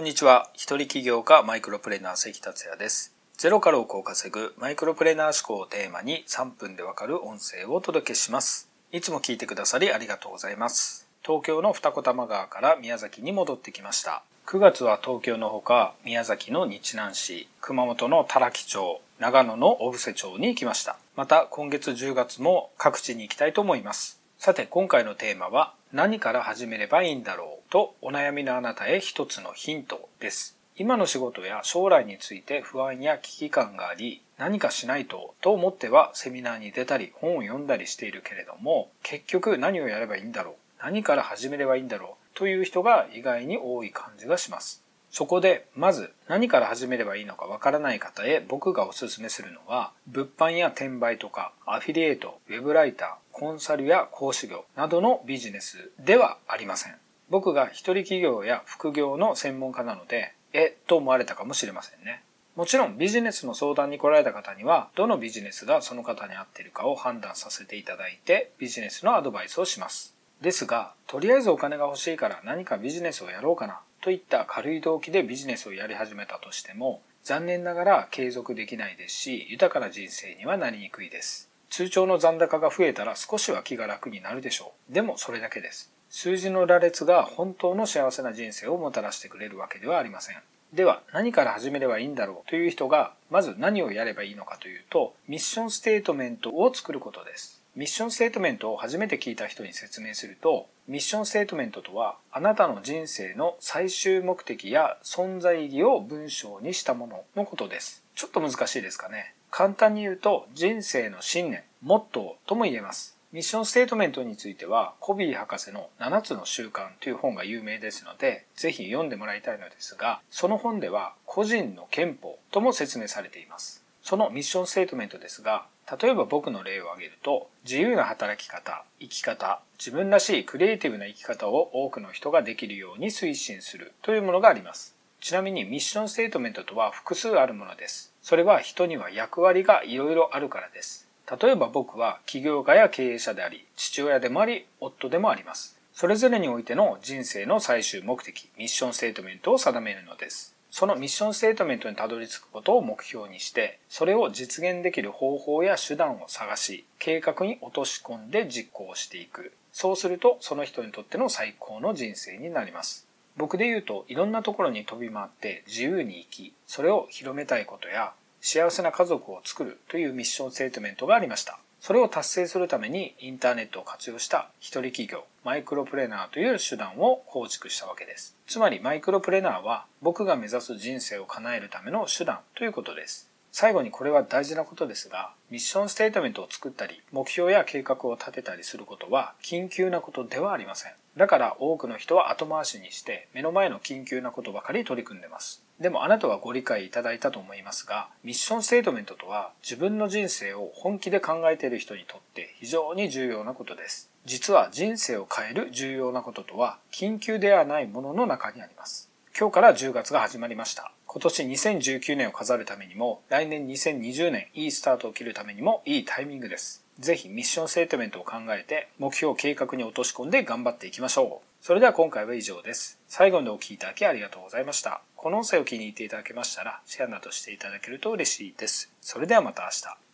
こんにちは。一人起業家マイクロプレーナー関達也です。ゼロから億を稼ぐマイクロプレーナー思考をテーマに3分でわかる音声をお届けします。いつも聞いてくださりありがとうございます。東京の二子玉川から宮崎に戻ってきました。9月は東京のほか宮崎の日南市、熊本の多良木町、長野の小布施町に行きました。また今月10月も各地に行きたいと思います。さて今回のテーマは何から始めればいいんだろうとお悩みのあなたへ一つのヒントです。今の仕事や将来について不安や危機感があり何かしないとと思ってはセミナーに出たり本を読んだりしているけれども結局何をやればいいんだろう何から始めればいいんだろうという人が意外に多い感じがします。そこで、まず何から始めればいいのかわからない方へ僕がおすすめするのは、物販や転売とか、アフィリエイト、ウェブライター、コンサルや講師業などのビジネスではありません。僕が一人企業や副業の専門家なので、え、と思われたかもしれませんね。もちろんビジネスの相談に来られた方には、どのビジネスがその方に合っているかを判断させていただいて、ビジネスのアドバイスをします。ですが、とりあえずお金が欲しいから何かビジネスをやろうかなといった軽い動機でビジネスをやり始めたとしても、残念ながら継続できないですし、豊かな人生にはなりにくいです。通帳の残高が増えたら少しは気が楽になるでしょう。でもそれだけです。数字の羅列が本当の幸せな人生をもたらしてくれるわけではありません。では何から始めればいいんだろうという人がまず何をやればいいのかというとミッションステートメントを作ることです。ミッションステートメントを初めて聞いた人に説明すると、ミッションステートメントとは、あなたの人生の最終目的や存在意義を文章にしたもののことです。ちょっと難しいですかね。簡単に言うと、人生の信念、モットーとも言えます。ミッションステートメントについては、コビー博士の7つの習慣という本が有名ですので、ぜひ読んでもらいたいのですが、その本では個人の憲法とも説明されています。そのミッションステートメントですが、例えば僕の例を挙げると、自由な働き方、生き方、自分らしいクリエイティブな生き方を多くの人ができるように推進するというものがあります。ちなみにミッションステートメントとは複数あるものです。それは人には役割がいろいろあるからです。例えば僕は起業家や経営者であり、父親でもあり、夫でもあります。それぞれにおいての人生の最終目的、ミッションステートメントを定めるのです。そのミッションステートメントにたどり着くことを目標にして、それを実現できる方法や手段を探し、計画に落とし込んで実行していく。そうすると、その人にとっての最高の人生になります。僕で言うと、いろんなところに飛び回って自由に生き、それを広めたいことや、幸せな家族を作るというミッションステートメントがありました。それを達成するためにインターネットを活用した一人企業、マイクロプレーナーという手段を構築したわけです。つまりマイクロプレーナーは僕が目指す人生を叶えるための手段ということです。最後にこれは大事なことですが、ミッションステートメントを作ったり、目標や計画を立てたりすることは緊急なことではありません。だから多くの人は後回しにして目の前の緊急なことばかり取り組んでます。でもあなたはご理解いただいたと思いますが、ミッションステートメントとは自分の人生を本気で考えている人にとって非常に重要なことです。実は人生を変える重要なこととは緊急ではないものの中にあります。今日から10月が始まりました。今年2019年を飾るためにも、来年2020年いいスタートを切るためにもいいタイミングです。ぜひミッションステートメントを考えて、目標を計画に落とし込んで頑張っていきましょう。それでは今回は以上です。最後までお聴きいただきありがとうございました。この音声を気に入っていただけましたら、シェアなどしていただけると嬉しいです。それではまた明日。